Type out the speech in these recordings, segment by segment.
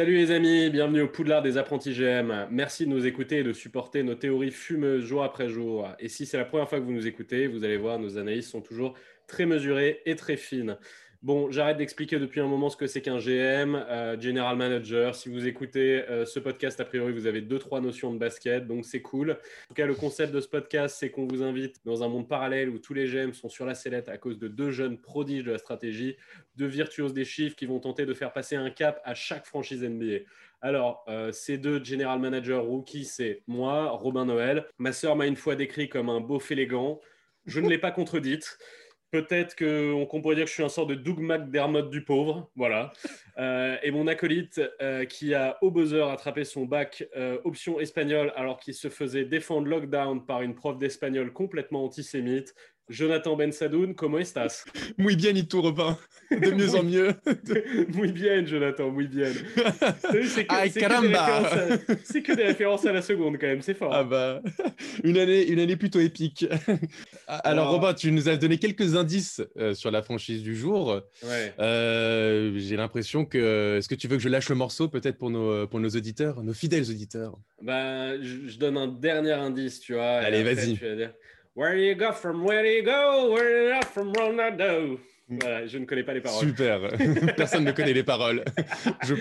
Salut les amis, bienvenue au Poudlard des apprentis GM. Merci de nous écouter et de supporter nos théories fumeuses jour après jour. Et si c'est la première fois que vous nous écoutez, vous allez voir, nos analyses sont toujours très mesurées et très fines. Bon, j'arrête d'expliquer depuis un moment ce que c'est qu'un GM, euh, General Manager. Si vous écoutez euh, ce podcast, a priori, vous avez deux, trois notions de basket, donc c'est cool. En tout cas, le concept de ce podcast, c'est qu'on vous invite dans un monde parallèle où tous les GM sont sur la sellette à cause de deux jeunes prodiges de la stratégie, deux virtuoses des chiffres qui vont tenter de faire passer un cap à chaque franchise NBA. Alors, euh, ces deux general managers rookies, c'est moi, Robin Noël. Ma sœur m'a une fois décrit comme un beauf élégant. Je ne l'ai pas contredite. Peut-être qu'on pourrait dire que je suis un sort de Doug McDermott du pauvre, voilà. Euh, et mon acolyte euh, qui a au buzzer attrapé son bac euh, option espagnol alors qu'il se faisait défendre lockdown par une prof d'espagnol complètement antisémite, Jonathan Ben Sadoun, comment estás Muy bien, y tu Robin. De mieux en mieux. muy bien, Jonathan, muy bien. C'est que, Ay, caramba C'est que des références à la seconde, quand même, c'est fort. Ah bah, une année, une année plutôt épique. Alors, Alors, Robin, tu nous as donné quelques indices euh, sur la franchise du jour. Ouais. Euh, J'ai l'impression que. Est-ce que tu veux que je lâche le morceau, peut-être, pour nos, pour nos auditeurs, nos fidèles auditeurs? Bah, je, je donne un dernier indice, tu vois. Allez, vas-y. Where do you go from where do you go? Where do you go from Ronaldo? Voilà, je ne connais pas les paroles. Super, personne ne connaît les paroles. Je,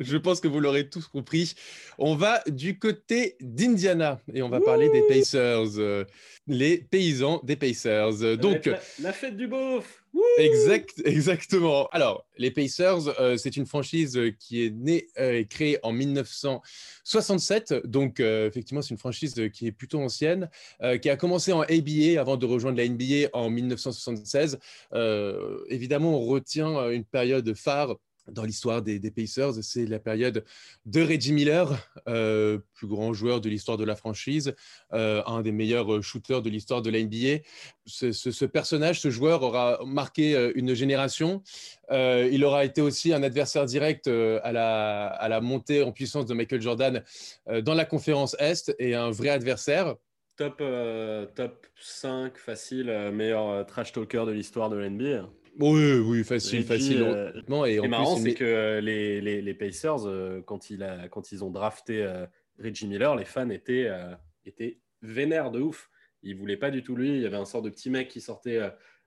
je pense que vous l'aurez tous compris. On va du côté d'Indiana et on va Wouh parler des Pacers, euh, les paysans des Pacers. Donc, la, la fête du beauf. Exact, exactement. Alors, les Pacers, euh, c'est une franchise qui est née euh, et créée en 1967. Donc, euh, effectivement, c'est une franchise qui est plutôt ancienne, euh, qui a commencé en ABA avant de rejoindre la NBA en 1976. Euh, évidemment, on retient une période phare dans l'histoire des, Pacers, c'est la période de Reggie Miller, euh, plus grand joueur de l'histoire de la franchise, euh, un des meilleurs shooters de l'histoire de la NBA. Ce, personnage, ce joueur aura marqué une génération. Euh, il aura été aussi un adversaire direct à la, montée en puissance de Michael Jordan dans la conférence Est et un vrai adversaire. Top, top 5 facile, meilleur trash talker de l'histoire de la NBA. Oui, oui, facile, Reggie, facile. Euh, et en marrant, c'est que les, les, les Pacers, euh, quand, il a, quand ils ont drafté euh, Reggie Miller, les fans étaient, euh, étaient vénères de ouf. Ils voulaient pas du tout lui. Il y avait un sort de petit mec qui sortait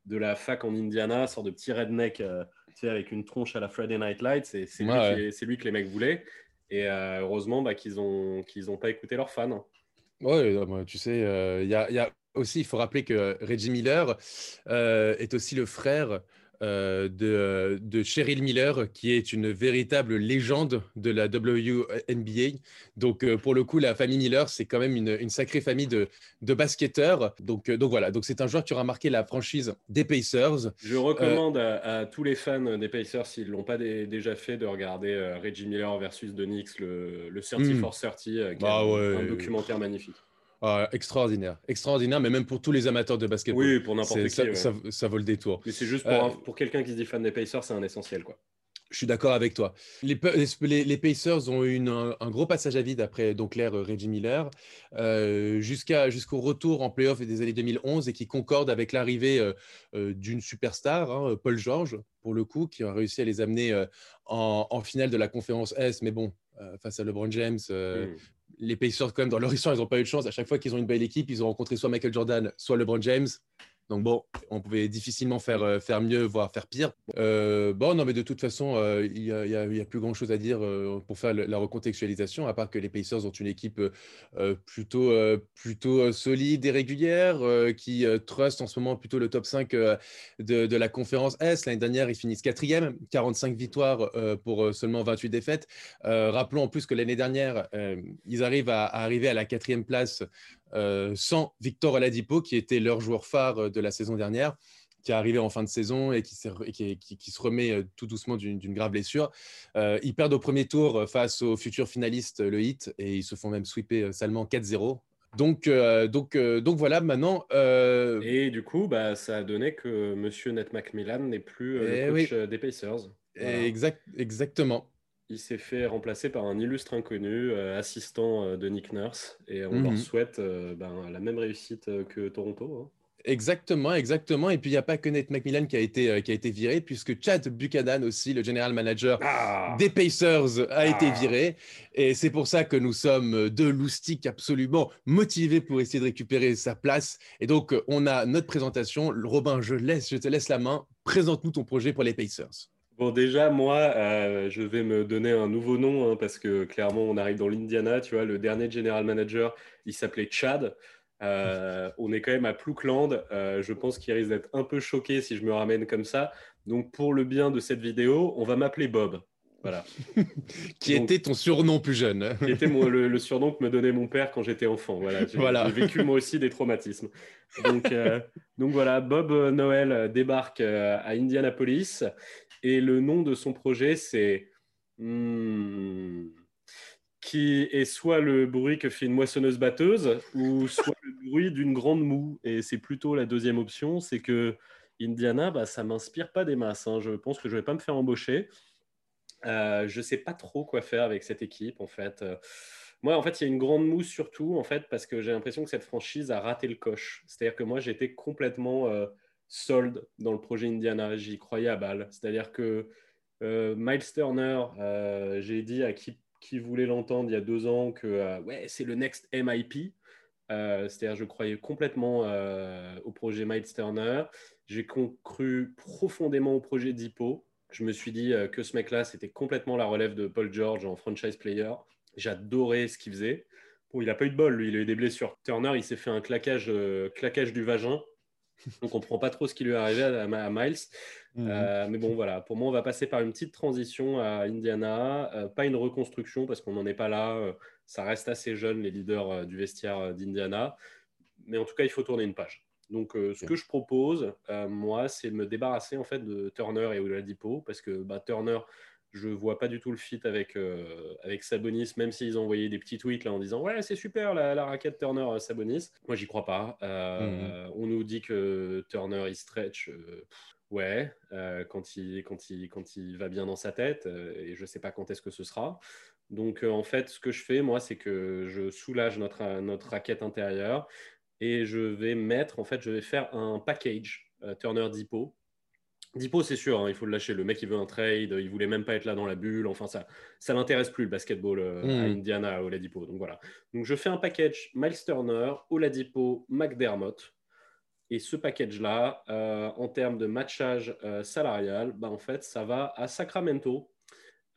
de la fac en Indiana, un sort de petit redneck, sais, avec une tronche à la Friday Night Lights. C'est lui, ouais. lui, que les mecs voulaient. Et heureusement bah, qu'ils n'ont pas écouté leurs fans. Oui, tu sais, il y a, y, a, aussi, il faut rappeler que Reggie Miller euh, est aussi le frère euh, de, de, Cheryl Miller, qui est une véritable légende de la WNBA. Donc, euh, pour le coup, la famille Miller, c'est quand même une, une, sacrée famille de, de basketteurs. Donc, euh, donc voilà, donc c'est un joueur qui aura marqué la franchise des Pacers. Je recommande à, à, tous les fans des Pacers, s'ils ne l'ont pas dé, déjà fait, de regarder Reggie Miller versus The Knicks, le, le 30 mm. for 30, qui est ah, ouais. un documentaire magnifique. Ah, extraordinaire, extraordinaire, mais même pour tous les amateurs de basketball. Oui, pour n'importe qui. Ça, ouais. ça, ça, vaut le détour. Mais c'est juste pour, euh, pour quelqu'un qui se dit fan des Pacers, c'est un essentiel. quoi. Je suis d'accord avec toi. Les, les, les, Pacers ont eu une, un, un, gros passage à vide après donc l'ère Reggie Miller, euh, jusqu'à jusqu'au retour en playoff des années 2011 et qui concorde avec l'arrivée euh, euh, d'une superstar, hein, Paul George, pour le coup, qui a réussi à les amener euh, en, en, finale de la conférence S. Mais bon, euh, face à LeBron James, mm les Pacers, quand même, dans leur histoire, ils n'ont pas eu de chance. À chaque fois qu'ils ont une belle équipe, ils ont rencontré soit Michael Jordan, soit LeBron James. Donc bon, on pouvait difficilement faire, euh, faire mieux, voire faire pire. Euh, bon, non, mais de toute façon, il euh, n'y a, y a, plus grand-chose à dire pour faire la recontextualisation, à part que les Pacers ont une équipe plutôt, plutôt solide et régulière, qui trust en ce moment plutôt le top 5 de, la conférence S. L'année dernière, ils finissent quatrième, 45 victoires pour seulement 28 défaites. rappelons en plus que l'année dernière, ils arrivent à, arriver à la quatrième place sans Victor Oladipo, qui était leur joueur phare de la saison dernière, qui est arrivé en fin de saison et qui, qui, qui, qui se remet euh, tout doucement d'une grave blessure. Euh, ils perdent au premier tour face au futur finaliste, le Heat, et ils se font même sweeper salement 4-0. Donc, euh, donc, euh, donc voilà, maintenant. Euh... Et du coup, bah, ça a donné que Monsieur Ned McMillan n'est plus le coach oui. des Pacers. Voilà. Exact, exactement il s'est fait remplacer par un illustre inconnu, euh, assistant euh, de Nick Nurse, et on leur souhaite euh, ben, la même réussite que Toronto. Hein. Exactement, exactement. Et puis, il n'y a pas que Nate McMillan qui a été, euh, qui a été viré, puisque Chad Buchanan aussi, le general manager Ah. des Pacers, a été Ah. viré. Et c'est pour ça que nous sommes deux loustiques absolument motivés pour essayer de récupérer sa place. Et donc, on a notre présentation. Robin, je, laisse, je te laisse la main. Présente-nous ton projet pour les Pacers. Bon, déjà, moi, euh, je vais me donner un nouveau nom hein, parce que clairement, on arrive dans l'Indiana. Tu vois, le dernier general manager, il s'appelait Chad. Euh, on est quand même à Ploukland. Euh, je pense qu'il risque d'être un peu choqué si je me ramène comme ça. Donc, pour le bien de cette vidéo, on va m'appeler Bob. Voilà. Qui Donc- était ton surnom plus jeune Qui était mon- le, le surnom que me donnait mon père quand j'étais enfant. Voilà. J'ai Voilà. vécu moi aussi des traumatismes. Donc, donc voilà, Bob Noël débarque à Indianapolis et le nom de son projet, c'est hmm, qui est soit le bruit que fait une moissonneuse batteuse ou soit le bruit d'une grande moue. Et c'est plutôt la deuxième option, c'est que Indiana, bah, ça m'inspire pas des masses. hein. Je pense que je vais pas me faire embaucher. Euh, je sais pas trop quoi faire avec cette équipe en fait. Moi, en fait, il y a une grande mousse surtout en fait parce que j'ai l'impression que cette franchise a raté le coche. C'est-à-dire que moi, j'étais complètement euh, sold dans le projet Indiana. J'y croyais à balle. C'est-à-dire que euh, Miles Turner, euh, j'ai dit à qui, voulait l'entendre il y a deux ans que euh, ouais, c'est le next MIP. C'est-à-dire, je croyais complètement au projet Miles Turner. J'ai cru profondément au projet Dippo. Je me suis dit que ce mec-là, c'était complètement la relève de Paul George en franchise player. J'adorais ce qu'il faisait. Bon, il n'a pas eu de bol, lui, il a eu des blessures. Turner, il s'est fait un claquage, claquage du vagin. On ne comprend pas trop ce qui lui est arrivé à, à Miles. Euh, mais bon, voilà, pour moi, on va passer par une petite transition à Indiana. Euh, pas une reconstruction parce qu'on n'en est pas là. Euh, ça reste assez jeune, les leaders du vestiaire d'Indiana. Mais en tout cas, il faut tourner une page. Donc, ce que je propose, moi, c'est de me débarrasser en fait de Turner et Oladipo parce que bah, Turner, je vois pas du tout le fit avec, euh, avec Sabonis, même s'ils ont envoyé des petits tweets là en disant ouais c'est super la, la raquette Turner euh, Sabonis. Moi j'y crois pas. Euh, On nous dit que Turner il stretch. euh, pff, ouais, quand, il, quand, il, quand il va bien dans sa tête et je sais pas quand est-ce que ce sera. Donc en fait ce que je fais moi c'est que je soulage notre, notre raquette intérieure et je vais mettre en fait je vais faire un package Turner Depot Dipo, c'est sûr, hein, il faut le lâcher. Le mec, il veut un trade, il voulait même pas être là dans la bulle. Enfin, ça, ça l'intéresse plus le basketball euh, à Mm. Indiana, à Oladipo. Donc voilà. Donc je fais un package Miles Turner, Oladipo, McDermott. Et ce package-là, euh, en termes de matchage euh, salarial, bah, en fait, ça va à Sacramento.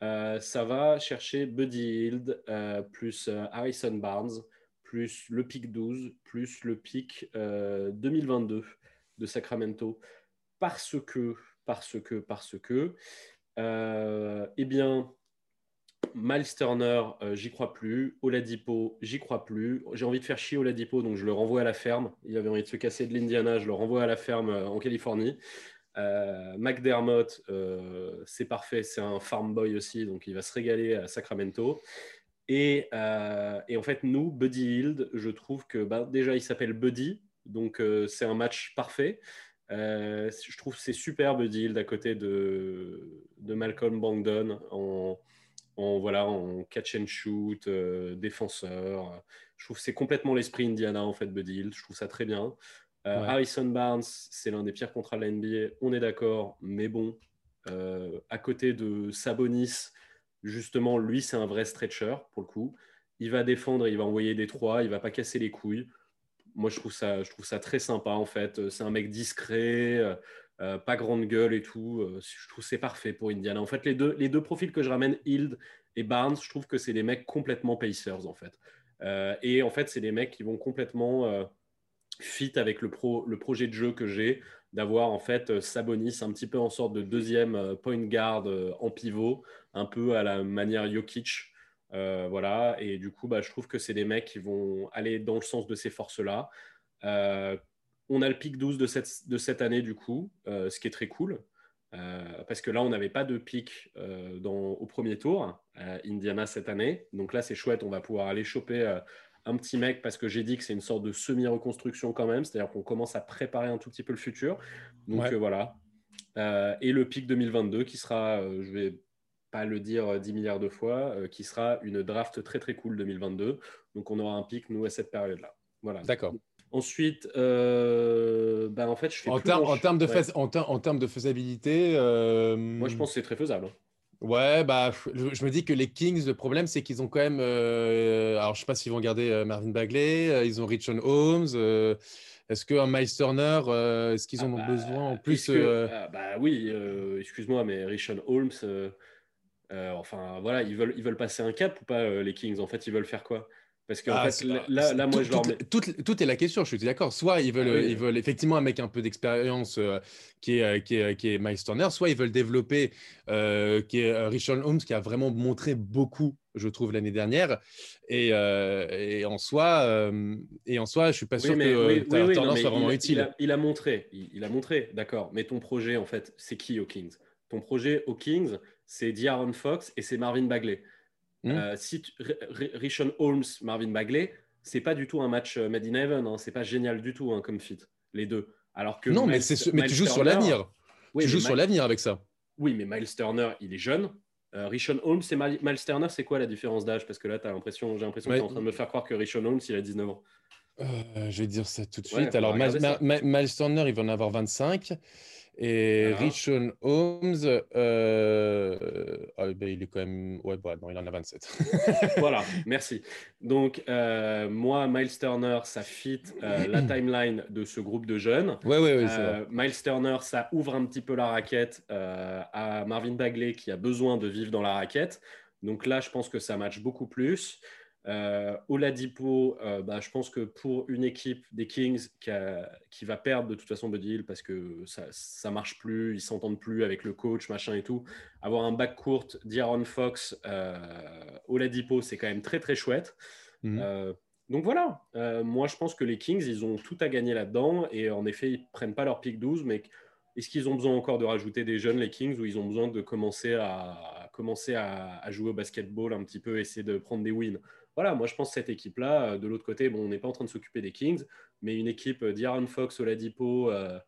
Ça va chercher Buddy Hield, plus Harrison Barnes, plus le pick 12, plus le pick euh, 2022 de Sacramento parce que, parce que, parce que, euh, eh bien, Miles Turner, euh, j'y crois plus. Oladipo, j'y crois plus. J'ai envie de faire chier Oladipo, donc je le renvoie à la ferme. Il avait envie de se casser de l'Indiana, je le renvoie à la ferme euh, en Californie. Euh, McDermott, c'est parfait, c'est un farm boy aussi, donc il va se régaler à Sacramento. Et, en fait, nous, Buddy Hield, je trouve que bah, déjà, il s'appelle Buddy, donc c'est un match parfait. Euh, je trouve que c'est super Buddy Hield à côté de, de Malcolm Brogdon en, en, voilà, en catch and shoot, euh, défenseur. Je trouve que c'est complètement l'esprit Indiana, en fait, Buddy. Je trouve ça très bien. Euh, Ouais. Harrison Barnes, c'est l'un des pires contrats de la NBA, on est d'accord, mais bon, à côté de Sabonis, justement, lui, c'est un vrai stretcher pour le coup. Il va défendre, il va envoyer des trois, il va pas casser les couilles. Moi, je trouve ça, je trouve ça très sympa en fait. C'est un mec discret, euh, euh, pas grande gueule et tout. Euh, je trouve c'est parfait pour Indiana. En fait, les deux, les deux profils que je ramène, Hild et Barnes, je trouve que c'est des mecs complètement Pacers en fait. Euh, et en fait, c'est des mecs qui vont complètement euh, fit avec le, pro, le projet de jeu que j'ai, d'avoir en fait euh, Sabonis un petit peu en sorte de deuxième euh, point guard euh, en pivot, un peu à la manière Jokic. Euh, voilà, et du coup, bah, je trouve que c'est des mecs qui vont aller dans le sens de ces forces-là. Euh, on a le pic 12 de cette, de cette année, du coup, euh, ce qui est très cool. Parce que là, on n'avait pas de pic dans, au premier tour, à Indiana cette année. Donc là, c'est chouette, on va pouvoir aller choper un petit mec parce que j'ai dit que c'est une sorte de semi-reconstruction quand même, c'est-à-dire qu'on commence à préparer un tout petit peu le futur. Donc Ouais. voilà. Et le pic 2022 qui sera, je vais pas le dire euh, 10 milliards de fois, euh, qui sera une draft très très cool 2022. Donc on aura un pic, nous, à cette période-là. Voilà. D'accord. Ensuite, euh, ben, en fait, je fais En, termes- en de, Ouais. en, ter- en termes de faisabilité, euh, Moi, je pense que c'est très faisable. hein. Ouais, bah, je, me dis que les Kings, le problème, c'est qu'ils ont quand même. euh, alors, je sais pas s'ils vont garder euh, Marvin Bagley, euh, ils ont Richon Holmes. euh, est-ce qu'un Miles Turner, euh, est-ce qu'ils en Ah ont bah, besoin en plus que- euh, ah, bah oui, euh, excuse-moi, mais Rishon Holmes, euh, enfin voilà, ils veulent, ils veulent passer un cap ou pas, euh, les Kings? En fait, ils veulent faire quoi? Parce qu'en Ah, fait, là, moi, tout- je leur mets. tout- tout est la question, je suis d'accord. Soit ils veulent, Ah oui. ils veulent effectivement un mec un peu d'expérience euh, qui, est, qui, est, qui est Miles Turner, soit ils veulent développer euh, qui est Richard Holmes qui a vraiment montré beaucoup, je trouve, l'année dernière. Et, euh, et en soi, et en soi, je suis pas sûr Oui, mais, que oui, Turner non, soit vraiment il, utile. Il a, il a montré, il, il a montré, d'accord. Mais ton projet, en fait, c'est qui aux Kings? Ton projet aux Kings, c'est D'Aaron Fox et c'est Marvin Bagley. Euh, si tu- Rishon Holmes, Marvin Bagley, c'est pas du tout un match euh, made in heaven. hein. C'est pas génial du tout hein, comme fit, les deux. Alors que non, mais, c'est tu joues sur l'avenir. Oui, tu joues sur l'avenir avec ça. Oui, mais Miles Turner, il est jeune. Euh, Rishon Holmes et Miles Turner, c'est quoi la différence d'âge? Parce que là, as l'impression, j'ai l'impression que tu es en train de me faire croire que Rishon Holmes, il a 19 ans. Euh, je vais dire ça tout de suite. Alors, Miles Turner, il va en avoir 25. Et Voilà. Richon Holmes, euh, ah, ben, il est quand même. Ouais, bon, non, il en a 27. voilà, merci. Donc, euh, moi, Miles Turner, ça fit euh, la timeline de ce groupe de jeunes. ouais, ouais, ouais, vrai. Miles Turner, ça ouvre un petit peu la raquette à Marvin Bagley qui a besoin de vivre dans la raquette. Donc là, je pense que ça match beaucoup plus. Euh, Oladipo, euh, bah, je pense que pour une équipe des Kings qui, a- qui va perdre de toute façon Buddy Hill parce que ça, ça marche plus, ils s'entendent plus avec le coach, machin et tout, avoir un back court d'Aaron Fox, euh, Oladipo, c'est quand même très très chouette. Mhm. Euh, donc voilà, Euh, moi je pense que les Kings, ils ont tout à gagner là-dedans et en effet, ils prennent pas leur pick 12, mais est-ce qu'ils ont besoin encore de rajouter des jeunes, les Kings, ou ils ont besoin de commencer à, à commencer à, à jouer au basketball un petit peu, essayer de prendre des wins? Voilà, moi je pense que cette équipe-là, euh, de l'autre côté, bon, on n'est pas en train de s'occuper des Kings, mais une équipe euh, d'Aaron Fox, Oladipo, euh,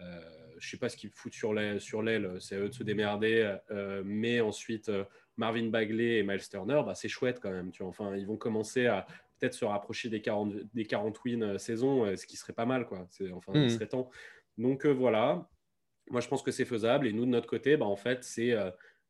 euh, je sais pas ce qu'ils foutent sur l'aile, sur l'aile, c'est à eux de se démerder, euh, mais ensuite Marvin Bagley et Miles Turner, bah, c'est chouette quand même, tu vois. Enfin, ils vont commencer à peut-être se rapprocher des 40, des 40 wins saison, ce qui serait pas mal, quoi. C'est, enfin, Mhm. il serait temps. Donc voilà, moi je pense que c'est faisable. Et nous, de notre côté, bah, en fait, c'est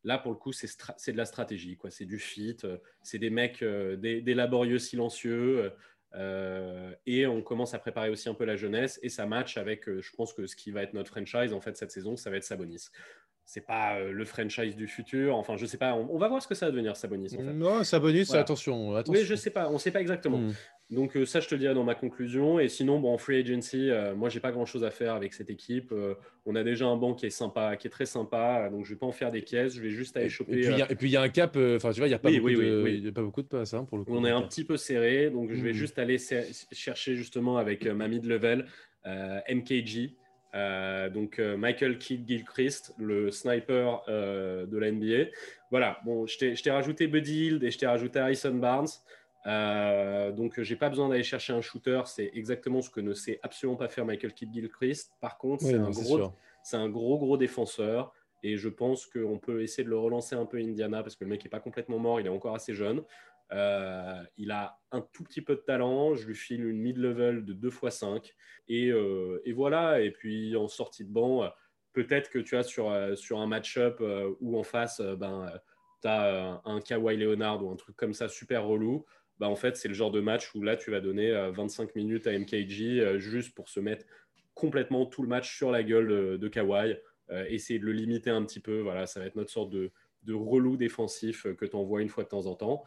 là pour le coup, c'est, de la stratégie, quoi. C'est du fit, euh, c'est des mecs, euh, des, laborieux silencieux. euh, et on commence à préparer aussi un peu la jeunesse et ça match avec, je pense que ce qui va être notre franchise en fait cette saison, ça va être Sabonis. C'est pas euh, le franchise du futur. Enfin, je sais pas. On, on va voir ce que ça va devenir Sabonis en fait. Non, Voilà. attention, attention. Oui, je sais pas. On sait pas exactement. Hmm. Donc euh, ça, je te le dirai dans ma conclusion. Et sinon, bon, en free agency, euh, moi, j'ai pas grand-chose à faire avec cette équipe. Euh, on a déjà un banc qui est sympa, qui est très sympa. Donc je vais pas en faire des caisses. Je vais juste aller choper. et puis, il y a- y un cap, enfin, tu vois, il n'y a, pas Oui, beaucoup oui, de- oui, y a pas beaucoup de passes hein, pour le coup. on est un petit peu serré. Donc je vais Mhm. juste aller chercher justement avec ma mid-level euh, MKG. Euh, donc euh, Michael Kidd Gilchrist, le sniper euh, de la NBA. Voilà, bon, je t'ai rajouté Buddy Hield et je t'ai rajouté Harrison Barnes. Donc j'ai pas besoin d'aller chercher un shooter, c'est exactement ce que ne sait absolument pas faire Michael Kidd Gilchrist. Par contre, Oui, c'est un gros un gros, gros défenseur. Et je pense qu'on peut essayer de le relancer un peu Indiana parce que le mec n'est pas complètement mort, il est encore assez jeune. Euh, il a un tout petit peu de talent. Je lui file une mid-level de 2 x 5. Et, voilà. Et puis en sortie de banc, euh, peut-être que tu as sur, euh, sur un match-up où en face, ben, tu as un Kawhi Leonard ou un truc comme ça super relou. Bah, en fait, c'est le genre de match où là, tu vas donner euh, 25 minutes à MKG juste pour se mettre complètement tout le match sur la gueule de, Kawhi. Euh, essayer de le limiter un petit peu. Voilà, ça va être notre sorte de, de relou défensif que tu envoies une fois de temps en temps.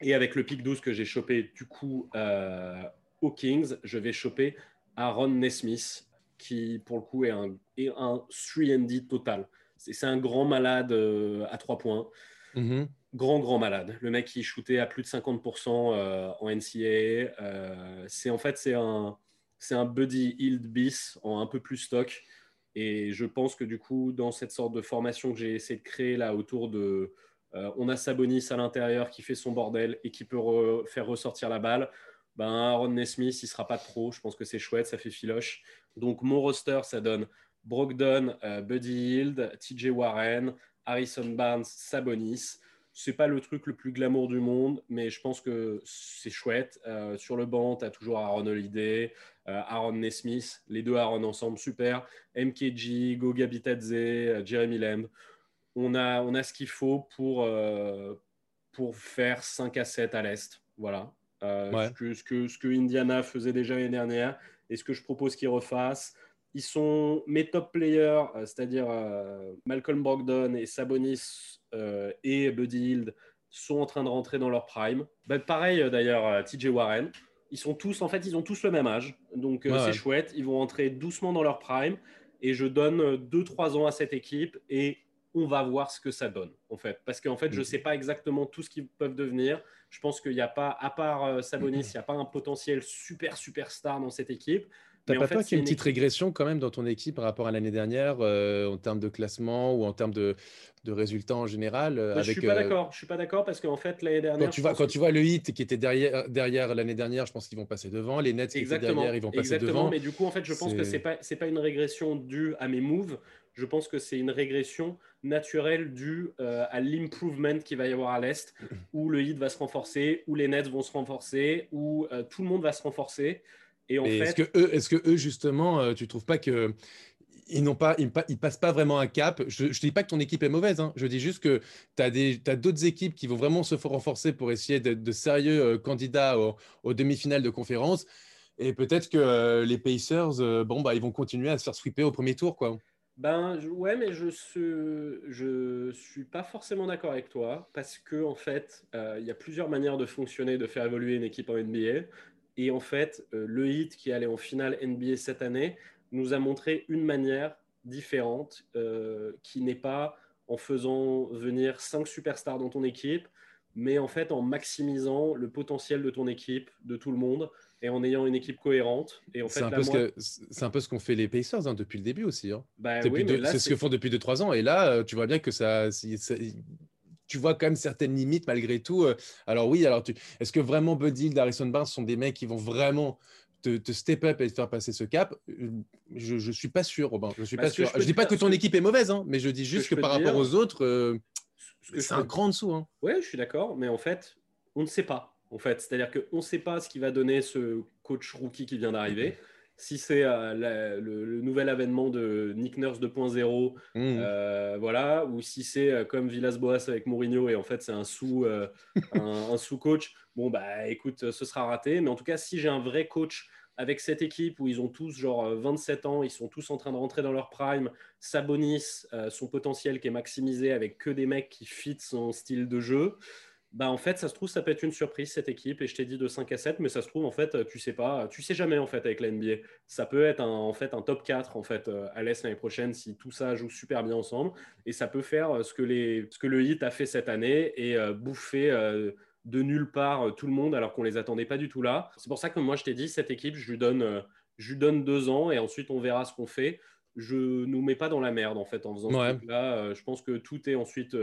Et avec le pic 12 que j'ai chopé du coup euh, aux Kings, je vais choper Aaron Nesmith, qui pour le coup est un, est un 3D total. C'est un grand malade euh, à 3 points. Mhm. Grand, grand malade. Le mec qui shootait à plus de 50% euh, en NCAA. C'est en fait, c'est un, un Buddy Hield bis en un peu plus stock. Et je pense que du coup, dans cette sorte de formation que j'ai essayé de créer là autour de. Euh, on a Sabonis à l'intérieur qui fait son bordel et qui peut re- faire ressortir la balle. Ben, Aaron Nesmith, il sera pas trop. Je pense que c'est chouette, ça fait filoche. Donc, mon roster, ça donne Brogdon, euh, Buddy Hield, TJ Warren, Harrison Barnes, Sabonis. c'est pas le truc le plus glamour du monde, mais je pense que c'est chouette. Euh, sur le banc, tu as toujours Aaron Holiday, Aaron Nesmith, les deux Aaron ensemble, super. MKG, Goga Bitadze, Jeremy Lamb. On a, on a ce qu'il faut pour, pour faire 5 à 7 à l'Est. Voilà. ce, que, ce, que, ce, que, Indiana faisait déjà l'année dernière et ce que je propose qu'ils refassent. Ils sont mes top players, c'est-à-dire Malcolm Brogdon et Sabonis euh, et Buddy Hield sont en train de rentrer dans leur prime. Bah, pareil euh, d'ailleurs, euh, TJ Warren. Ils sont tous, en fait, ils ont tous le même âge. Donc c'est chouette. Ils vont entrer doucement dans leur prime. Et je donne 2-3 ans à cette équipe et on va voir ce que ça donne, en fait. Parce qu'en fait, je ne mm. sais pas exactement tout ce qu'ils peuvent devenir. Je pense qu'il n'y a pas, à part Sabonis, il n'y a pas un potentiel super, super star dans cette équipe. T'as pas peur qu'il y ait une petite régression quand même dans ton équipe par rapport à l'année dernière euh, en termes de classement ou en termes de, de résultats en général euh, Je suis pas euh, d'accord. Je suis pas d'accord parce qu'en fait l'année dernière. Quand tu vois, quand tu vois le hit qui était derrière, derrière l'année dernière, je pense qu'ils vont passer devant. Les Nets qui étaient derrière, ils vont passer Exactement. devant. Mais du coup, en fait, je pense que c'est pas c'est pas une régression due à mes moves. Je pense que c'est une régression naturelle due à l'improvement qu'il va y avoir à l'est, où le hit va se renforcer, où les Nets vont se renforcer, où tout le monde va se renforcer. Et est-ce que eux, est-ce que eux justement, euh, tu trouves pas que ils n'ont pas, ils, passent pas vraiment un cap? Je ne dis pas que ton équipe est mauvaise. Hein. Je dis juste que tu as, d'autres équipes qui vont vraiment se renforcer pour essayer d'être de sérieux euh, candidats aux, demi-finales de conférence. Et peut-être que euh, les Pacers, bon, bah, ils vont continuer à se faire sweeper au premier tour. Quoi. Ben ouais, mais je suis, suis pas forcément d'accord avec toi parce que en fait, il y a plusieurs manières de fonctionner, de faire évoluer une équipe en NBA. Et en fait, euh, le hit qui allait en finale NBA cette année nous a montré une manière différente euh, qui n'est pas en faisant venir cinq superstars dans ton équipe, mais en fait en maximisant le potentiel de ton équipe, de tout le monde, et en ayant une équipe cohérente. Et en fait, c'est un, peu ce qu'ont fait les Pacers hein, depuis le début aussi. Hein. Bah c'est ce que font depuis 2-3 ans. Et là, euh, tu vois bien que ça, tu vois quand même certaines limites malgré tout. Euh. Alors oui, alors tu... est-ce que vraiment Buddy, Harrison Barnes sont des mecs qui vont vraiment te, step up et te faire passer ce cap? Euh, Je ne suis pas sûr, Robin. Je suis pas sûr. Je, dis pas que ton équipe est mauvaise, hein, mais je dis juste que, par rapport aux autres, euh, c'est un cran dessous. Hein. Oui, je suis d'accord, mais en fait, on ne sait pas. En fait, c'est-à-dire qu'on ne sait pas ce qui va donner ce coach rookie qui vient d'arriver si c'est euh, le, nouvel avènement de Nick Nurse 2.0, mmh. euh, voilà, ou si c'est euh, comme Villas-Boas avec Mourinho et en fait c'est un sous un, sous coach, bon bah écoute, ce sera raté. Mais en tout cas, si j'ai un vrai coach avec cette équipe où ils ont tous genre 27 ans, ils sont tous en train de rentrer dans leur prime, Sabonis, son potentiel qui est maximisé avec que des mecs qui fit son style de jeu. Bah en fait, ça se trouve, ça peut être une surprise cette équipe. Et je t'ai dit de 5 à 7, mais ça se trouve, en fait, tu sais pas, tu sais jamais en fait avec la NBA. Ça peut être un, en fait un top 4 en fait euh, à l'Est l'année prochaine si tout ça joue super bien ensemble. Et ça peut faire euh, ce que, les, ce que le Hit a fait cette année et euh, bouffer de nulle part tout le monde alors qu'on les attendait pas du tout là. C'est pour ça que moi je t'ai dit, cette équipe, je lui donne, je lui donne deux ans et ensuite on verra ce qu'on fait. Je nous mets pas dans la merde en fait en faisant ce truc-là. je pense que tout est ensuite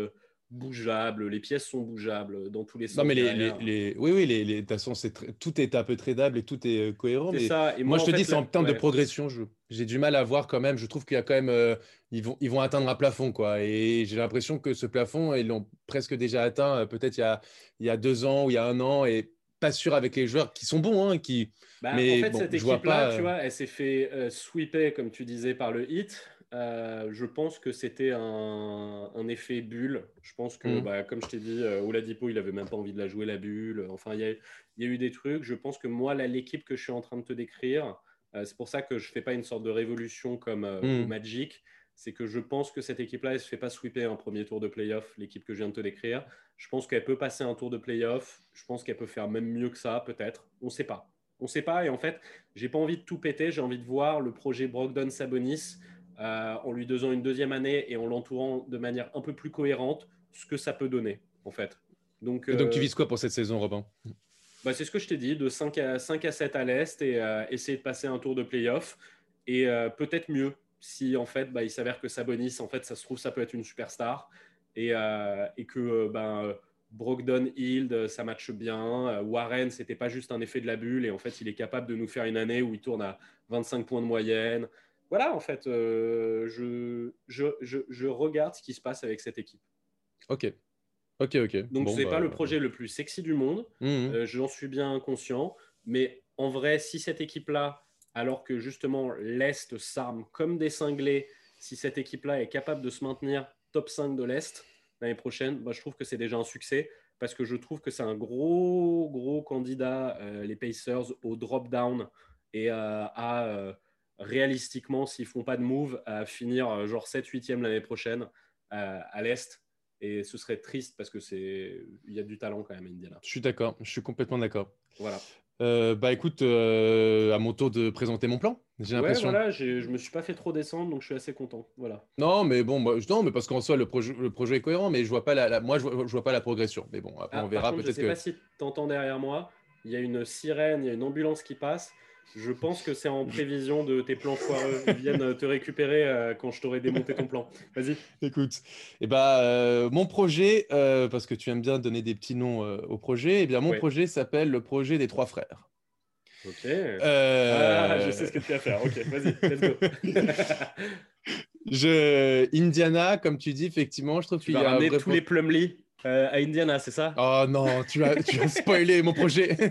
bougeables, les pièces sont bougeables dans tous les sens. Non, mais les, les, oui, oui, les, de toute façon, tout est un peu tradable et tout est euh, cohérent. Mais ça. Et moi, je te dis, c'est en termes de progression, j'ai du mal à voir quand même. Je trouve qu'il y a quand même, euh, ils, vont, ils vont atteindre un plafond, quoi. Et j'ai l'impression que ce plafond, ils l'ont presque déjà atteint, euh, peut-être il, y a, il y a deux ans ou il y a un an, et pas sûr avec les joueurs qui sont bons, hein, qui. Bah, mais en fait, cette équipe-là, tu vois, elle s'est fait sweeper, comme tu disais, par le hit. Euh, je pense que c'était un, effet bulle. Je pense que, mm. bah, comme je t'ai dit, euh, Oladipo, il avait même pas envie de la jouer, la bulle. Enfin, il y a, eu des trucs. Je pense que moi, l'équipe que je suis en train de te décrire, euh, c'est pour ça que je fais pas une sorte de révolution comme mm. Magic. C'est que je pense que cette équipe-là, elle se fait pas sweeper un premier tour de playoff, l'équipe que je viens de te décrire. Je pense qu'elle peut passer un tour de playoff. Je pense qu'elle peut faire même mieux que ça, peut-être. On ne sait pas. On ne sait pas. Et en fait, j'ai pas envie de tout péter. J'ai envie de voir le projet Brogdon-Sabonis euh, en lui donnant une deuxième année et en l'entourant de manière un peu plus cohérente, ce que ça peut donner, en fait. Donc, donc tu euh, vises quoi pour cette saison, Robin? Bah, C'est ce que je t'ai dit, de 5 à, 5 à 7 à l'Est et euh, essayer de passer un tour de playoff. Et peut-être mieux si, en fait, bah, il s'avère que Sabonis, en fait, ça se trouve, ça peut être une superstar. Et, et que ben, Brogdon, Hild, ça matche bien. Warren, c'était pas juste un effet de la bulle. Et en fait, il est capable de nous faire une année où il tourne à 25 points de moyenne voilà, en fait, euh, je, je, je, regarde ce qui se passe avec cette équipe. Ok. Ok, ok. Donc, Bon, c'est bah, pas le projet le plus sexy du monde. mhm. Euh, J'en suis bien conscient. Mais en vrai, si cette équipe-là, alors que justement l'Est s'arme comme des cinglés, si cette équipe-là est capable de se maintenir top 5 de l'Est l'année prochaine, bah, je trouve que c'est déjà un succès parce que je trouve que c'est un gros, gros candidat, euh, les Pacers, au drop-down et à réalistiquement, s'ils font pas de move, à finir euh, genre 7-8e l'année prochaine à l'Est. Et ce serait triste parce que c'est il y a du talent quand même à Indiana. Je suis d'accord, je suis complètement d'accord. Voilà. Euh, bah écoute, euh, à mon tour de présenter mon plan, j'ai Ouais, l'impression. voilà, j'ai- je me suis pas fait trop descendre, donc je suis assez content. Voilà. Non, mais bon, bah, non, mais parce qu'en soi, le projet, le projet est cohérent, mais je vois pas la, la- moi, je vois, je vois pas la progression. Mais bon, après, Ah, on verra par contre, je peut-être sais que. pas si tu entends derrière moi, il y a une sirène, il y a une ambulance qui passe. Je pense que c'est en prévision de tes plans foireux. Ils viennent te récupérer euh, quand je t'aurai démonté ton plan. Vas-y. Écoute, eh ben, euh, mon projet, euh, parce que tu aimes bien donner des petits noms euh, au projet, eh bien, mon Ouais. projet s'appelle le projet des trois frères. Ok. Euh, Ah, je sais ce que tu vas faire. Ok, vas-y, let's go. je- Indiana, comme tu dis, effectivement, je trouve tu qu'il y a vrai tous les Plumlee euh, à Indiana, c'est ça? Oh non, tu as, tu as spoilé mon projet.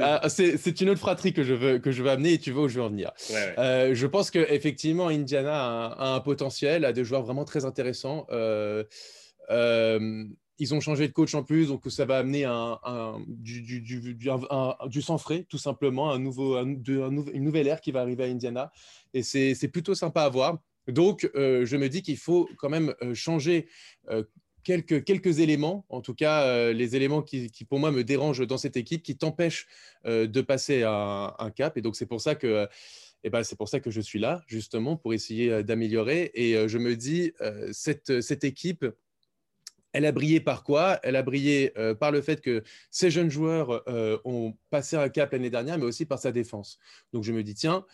Ah, c'est une autre fratrie que je veux que je veux amener et tu vois où je veux en venir. Ouais, ouais. Euh, je pense que effectivement Indiana a un, a un potentiel, a des joueurs vraiment très intéressants. Euh, euh, ils ont changé de coach en plus, donc ça va amener un, un- du, du, du, du- un- du sang frais, tout simplement, un nouveau, de- une nouvelle ère qui va arriver à Indiana. Et c'est plutôt sympa à voir. Donc, euh, je me dis qu'il faut quand même euh, changer quelques, quelques éléments, en tout cas euh, les éléments qui, pour moi, me dérangent dans cette équipe, qui t'empêchent euh, de passer un, cap. Et donc, c'est pour ça que. eh ben, c'est pour ça que je suis là, justement, pour essayer euh, d'améliorer. Et je me dis, cette, cette équipe, elle a brillé par quoi? Elle a brillé par le fait que ces jeunes joueurs ont passé un cap l'année dernière, mais aussi par sa défense. Donc je me dis, tiens,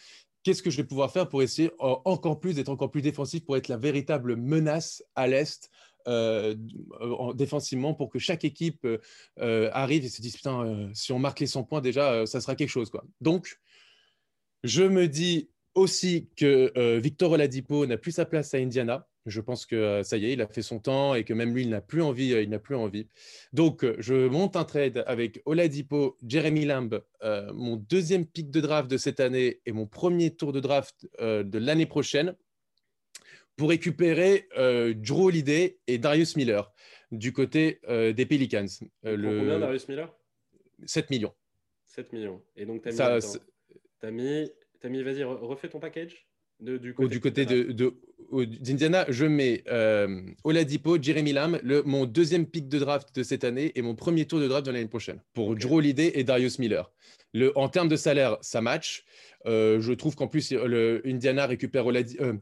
qu'est-ce que je vais pouvoir faire pour essayer encore plus d'être encore plus défensif, pour être la véritable menace à l'Est euh, en- défensivement, pour que chaque équipe euh, euh, arrive et se dise, putain, euh, si on marque les 100 points, déjà, euh, ça sera quelque chose. Donc, je me dis aussi que euh, Victor Oladipo n'a plus sa place à Indiana. Je pense que euh, ça y est, il a fait son temps et que même lui, il n'a plus envie. euh, il n'a plus envie. Donc, euh, je monte un trade avec Oladipo, Jeremy Lamb, euh, mon deuxième pick de draft de cette année et mon premier tour de draft euh, de l'année prochaine pour récupérer euh, Drew Holiday et Darius Miller du côté euh, des Pelicans. Euh, Combien, Darius Miller? 7 millions. 7 millions. Et donc, tu as mis. T'as mis, vas-y, re- refais ton package de, du côté, du côté de, d'Indiana, je mets euh, Oladipo, Jeremy Lamb, le, mon deuxième pick de draft de cette année et mon premier tour de draft de l'année prochaine pour. Drew Holiday et Darius Miller. Le, en termes de salaire, ça match. Euh, je trouve qu'en plus, le, Indiana récupère Oladi- euh,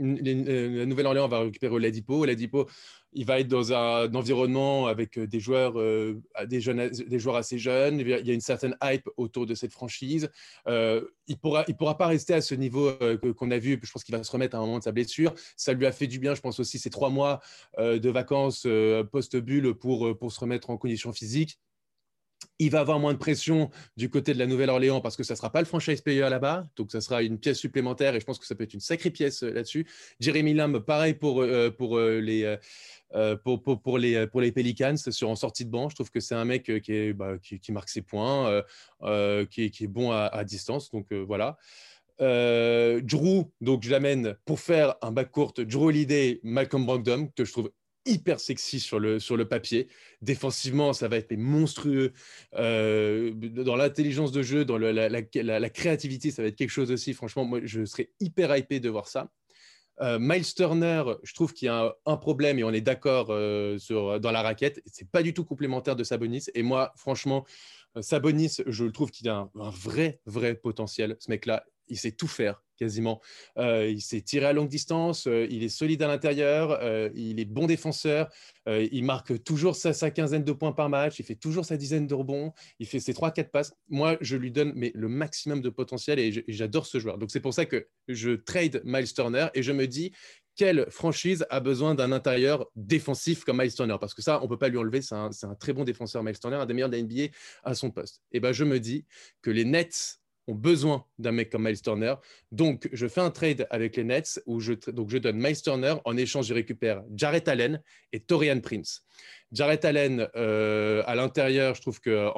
euh, la Nouvelle-Orléans va récupérer Oladipo. Oladipo, il va être dans un, environnement avec des joueurs, euh, des, jeunes, des joueurs assez jeunes. Il y a une certaine hype autour de cette franchise. Euh, il ne pourra, il pourra pas rester à ce niveau euh, qu'on a vu. Je pense qu'il va se remettre à un moment de sa blessure. Ça lui a fait du bien, je pense aussi, ces trois mois euh, de vacances euh, post-bulle pour, euh, pour se remettre en condition physique. Il va avoir moins de pression du côté de la Nouvelle-Orléans parce que ça ne sera pas le franchise player là-bas. Donc, ça sera une pièce supplémentaire et je pense que ça peut être une sacrée pièce euh, là-dessus. Jeremy Lamb, pareil pour, euh, pour, euh, les, euh, pour, pour, pour les, pour les Pelicans sur, en sortie de banc. Je trouve que c'est un mec bah, qui, marque ses points, qui, est, bon à, distance. Donc, voilà. Drew, donc je l'amène pour faire un backcourt Drew Holiday, Malcolm Brogdon, que je trouve hyper sexy sur le, sur le papier. Défensivement, ça va être monstrueux. Euh, dans l'intelligence de jeu, dans la, la- créativité, ça va être quelque chose aussi. Franchement, moi, je serais hyper hypé de voir ça. Euh, Miles Turner, je trouve qu'il y a un, problème et on est d'accord euh, dans la raquette. C'est pas du tout complémentaire de Sabonis. Et moi, franchement, Sabonis, je trouve qu'il a un, un vrai, vrai potentiel. Ce mec-là, il sait tout faire quasiment. Euh, il s'est tiré à longue distance, euh, il est solide à l'intérieur, euh, il est bon défenseur, il marque toujours sa, quinzaine de points par match, il fait toujours sa dizaine de rebonds, il fait ses 3-4 passes. Moi, je lui donne mais, le maximum de potentiel et j'adore ce joueur. Donc c'est pour ça que je trade Miles Turner et je me dis quelle franchise a besoin d'un intérieur défensif comme Miles Turner? Parce que ça, on ne peut pas lui enlever, c'est un, un très bon défenseur, Miles Turner, un des meilleurs de la NBA à son poste. Et ben je me dis que les Nets ont besoin d'un mec comme Miles Turner. Donc, je fais un trade avec les Nets où je, donc je donne Miles Turner. En échange, je récupère Jarrett Allen et Torian Prince. Jarrett Allen euh, à l'intérieur, je trouve que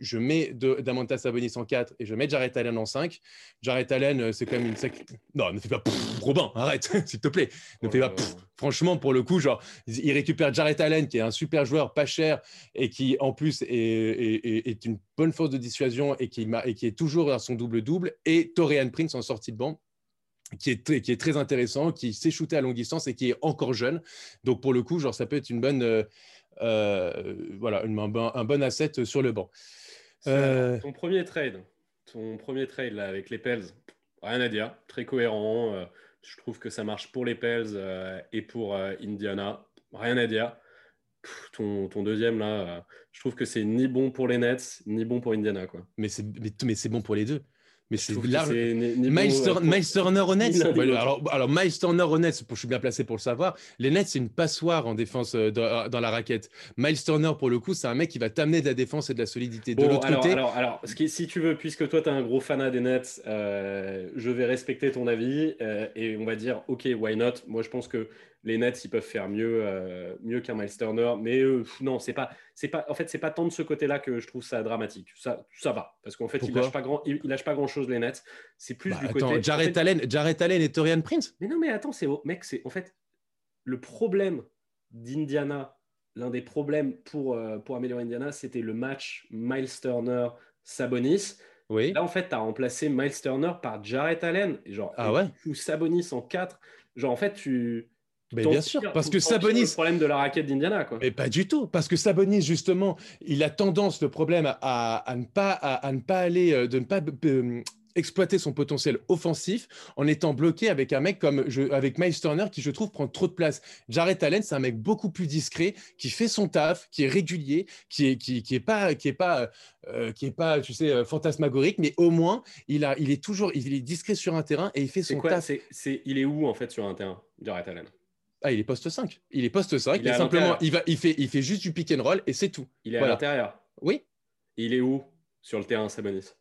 je mets Damonta Sabonis en 4 et je mets Jarrett Allen en 5. Jarrett Allen, euh, c'est quand même une sec... Non, ne fais pas Robin, arrête, s'il te plaît. Ne fais pas Franchement, pour le coup, genre, il récupère Jarrett Allen, qui est un super joueur, pas cher, et qui en plus est, une bonne force de dissuasion et qui, est toujours à son double-double, et Torian Prince en sortie de banc qui est, qui est très intéressant, qui s'est shooté à longue distance et qui est encore jeune. Donc pour le coup, genre, ça peut être une bonne, euh, euh, voilà, un, bon asset sur le banc. Euh, ton premier trade, ton premier trade là, avec les Pels, rien à dire, très cohérent. Euh, je trouve que ça marche pour les Pels et pour Indiana, rien à dire. ton, ton, deuxième là, je trouve que c'est ni bon pour les Nets ni bon pour Indiana quoi. Mais c'est mais c'est bon pour les deux. Mais c'est large. Miles, Turner aux Nets. alors, alors, Miles Turner aux Nets, je suis bien placé pour le savoir. Les Nets, c'est une passoire en défense euh, dans, la raquette. Miles Turner, pour le coup, c'est un mec qui va t'amener de la défense et de la solidité. de l'autre alors, côté. Alors, alors ce qui, si tu veux, puisque toi, tu es un gros fanat des Nets, euh, je vais respecter ton avis euh, et on va dire, OK, why not? Moi, je pense que les Nets, ils peuvent faire mieux, euh, mieux qu'un Miles Turner. Mais euh, non, c'est pas, c'est pas, en fait, c'est pas tant de ce côté-là que je trouve ça dramatique. Ça, ça va, parce qu'en fait, il lâche pas grand, il, lâche pas grand chose les Nets. C'est plus bah, du attends, côté. Jarrett Allen, Jarrett Allen et Torian Prince? Mais non, mais attends, c'est mec, c'est en fait le problème d'Indiana. L'un des problèmes pour, euh, pour améliorer Indiana, c'était le match Miles Turner Sabonis. Oui. Là, en fait, tu as remplacé Miles Turner par Jarrett Allen. genre, ah ouais? Ou Sabonis en 4. Genre, en fait, tu, mais bien sûr, parce que Sabonis. Le problème de la raquette d'Indiana, quoi. Mais pas du tout, parce que Sabonis, justement, il a tendance, le problème, à, à ne, pas, à, ne pas aller, euh, de ne pas euh, exploiter son potentiel offensif en étant bloqué avec un mec comme je, avec Miles Turner qui je trouve prend trop de place. Jarrett Allen c'est un mec beaucoup plus discret qui fait son taf, qui est régulier, qui est qui, qui est pas qui est pas euh, qui est pas tu sais fantasmagorique mais au moins il a il est toujours il est discret sur un terrain et il fait son quoi, taf. C'est il est où en fait sur un terrain Jarrett Allen? Ah, il est poste 5. Il est poste 5. Il simplement, il, va, il, fait, il fait juste du pick and roll et c'est tout. Il est à l'intérieur. Oui. Il est où sur le terrain, Sabonis?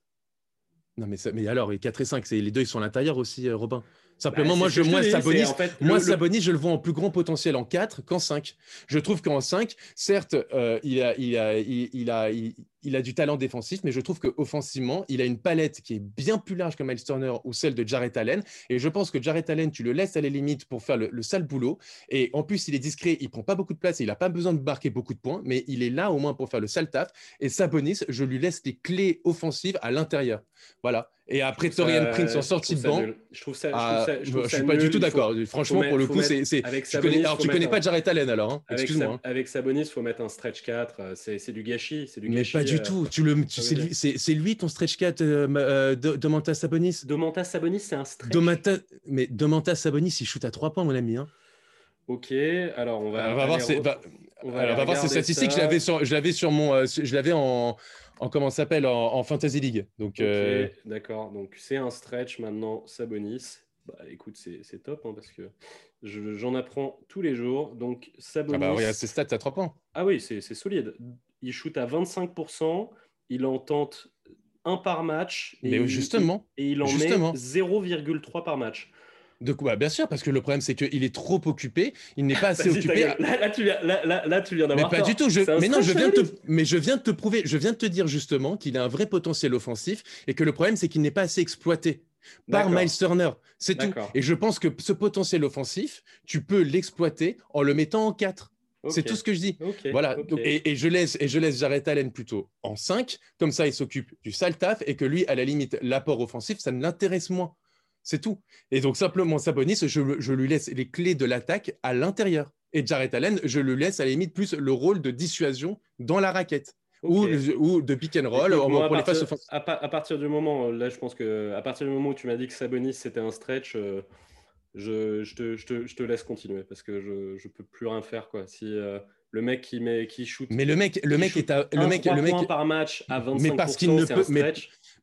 Non, mais, mais alors, 4 et 5, les deux, ils sont à l'intérieur aussi, euh, Robin. Simplement, bah, moi, je, moi, Sabonis, moi Sabonis, je le vois en plus grand potentiel en 4 qu'en 5. Je trouve qu'en 5, certes, euh, il, a, il, a, il, a, il, a du talent défensif, mais je trouve qu'offensivement, il a une palette qui est bien plus large que Miles Turner ou celle de Jarrett Allen. Et je pense que Jarrett Allen, tu le laisses à les limites pour faire le, sale boulot. Et en plus, il est discret, il prend pas beaucoup de place, il n'a pas besoin de marquer beaucoup de points, mais il est là au moins pour faire le sale taf. Et Sabonis, je lui laisse les clés offensives à l'intérieur. Voilà. Et après, Torian Prince en sortie de banc. Je trouve ça. Ah, je, ne suis pas du tout d'accord. Franchement, pour le coup, c'est. Tu connais, alors, tu connais pas Jarrett Allen alors hein Excuse-moi. Hein. Avec Sabonis, il faut mettre un stretch 4. Euh, c'est du gâchis. Du mais pas du euh, tout. Tu le, c'est lui, ton stretch 4 euh, euh Domantas Sabonis? Domantas Sabonis, c'est un stretch. mais Domantas Sabonis, il shoot à 3 points, mon ami. Hein. Ok, alors on va. on va voir, on va, voir ces statistiques. Je l'avais sur, je l'avais sur mon, je l'avais en, en comment s'appelle en, fantasy league. Donc. D'accord. Donc c'est un stretch maintenant. Sabonis. Bah, écoute, c'est top hein, parce que j'en apprends tous les jours. Donc, Sabonis. Ah bah, regarde ses stats à 3 points. Ah oui, c'est solide. Il shoot à 25%, il en tente un par match. Et Mais justement. Il, et il en met 0,3 par match. De quoi Bien sûr, parce que le problème, c'est qu'il est trop occupé. Il n'est pas assez occupé. Là, tu viens, là, tu viens d'avoir. Mais pas du tout. Je... Mais non, je viens, te... mais je viens de te prouver, je viens de te dire justement qu'il a un vrai potentiel offensif et que le problème, c'est qu'il n'est pas assez exploité par Miles Turner. C'est tout. Et je pense que ce potentiel offensif, tu peux l'exploiter en le mettant en 4. C'est tout ce que je dis. voilà. et, je laisse, et je laisse Jarrett Allen plutôt en 5. Comme ça, il s'occupe du sale taf et que lui, à la limite, l'apport offensif, ça ne l'intéresse moins. C'est tout. Et donc, simplement, Sabonis, je, je lui laisse les clés de l'attaque à l'intérieur. Et Jarrett Allen, je lui laisse à la limite plus le rôle de dissuasion dans la raquette. Ou, ou, de pick and roll pour les phases offensives. À, partir du moment, là, je pense que à partir du moment où tu m'as dit que Sabonis c'était un stretch, euh, je, je, te, je, te, je, te, laisse continuer parce que je ne peux plus rien faire. Quoi. Si euh, le mec qui, met, qui shoot. Mais le mec, le mec est à, le mec, le mec par match à 25%, mais parce qu'il ne peut. Mais,